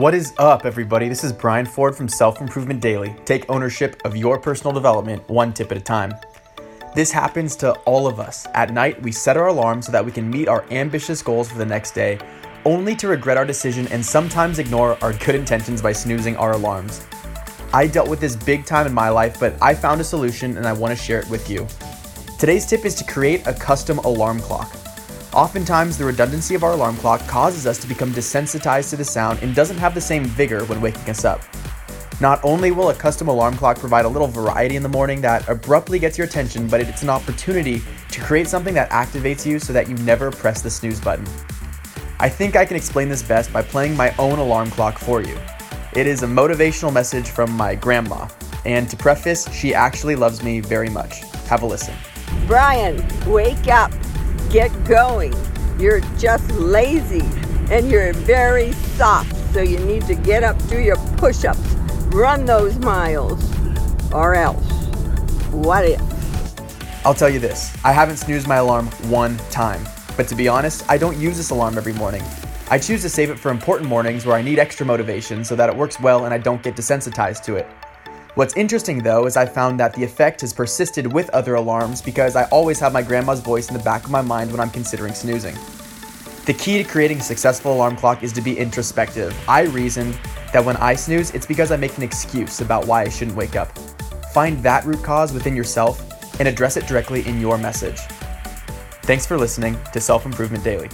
What is up, everybody? This is Brian Ford from Self Improvement Daily. Take ownership of your personal development one tip at a time. This happens to all of us. At night, we set our alarm so that we can meet our ambitious goals for the next day, only to regret our decision and sometimes ignore our good intentions by snoozing our alarms. I dealt with this big time in my life, but I found a solution and I want to share it with you. Today's tip is to create a custom alarm clock. Oftentimes, the redundancy of our alarm clock causes us to become desensitized to the sound and doesn't have the same vigor when waking us up. Not only will a custom alarm clock provide a little variety in the morning that abruptly gets your attention, but it's an opportunity to create something that activates you so that you never press the snooze button. I think I can explain this best by playing my own alarm clock for you. It is a motivational message from my grandma, and to preface, she actually loves me very much. Have a listen. Brian, wake up. Get going. You're just lazy and you're very soft, so you need to get up, do your push ups, run those miles, or else. What if? I'll tell you this I haven't snoozed my alarm one time. But to be honest, I don't use this alarm every morning. I choose to save it for important mornings where I need extra motivation so that it works well and I don't get desensitized to it. What's interesting though is I found that the effect has persisted with other alarms because I always have my grandma's voice in the back of my mind when I'm considering snoozing. The key to creating a successful alarm clock is to be introspective. I reason that when I snooze, it's because I make an excuse about why I shouldn't wake up. Find that root cause within yourself and address it directly in your message. Thanks for listening to Self Improvement Daily.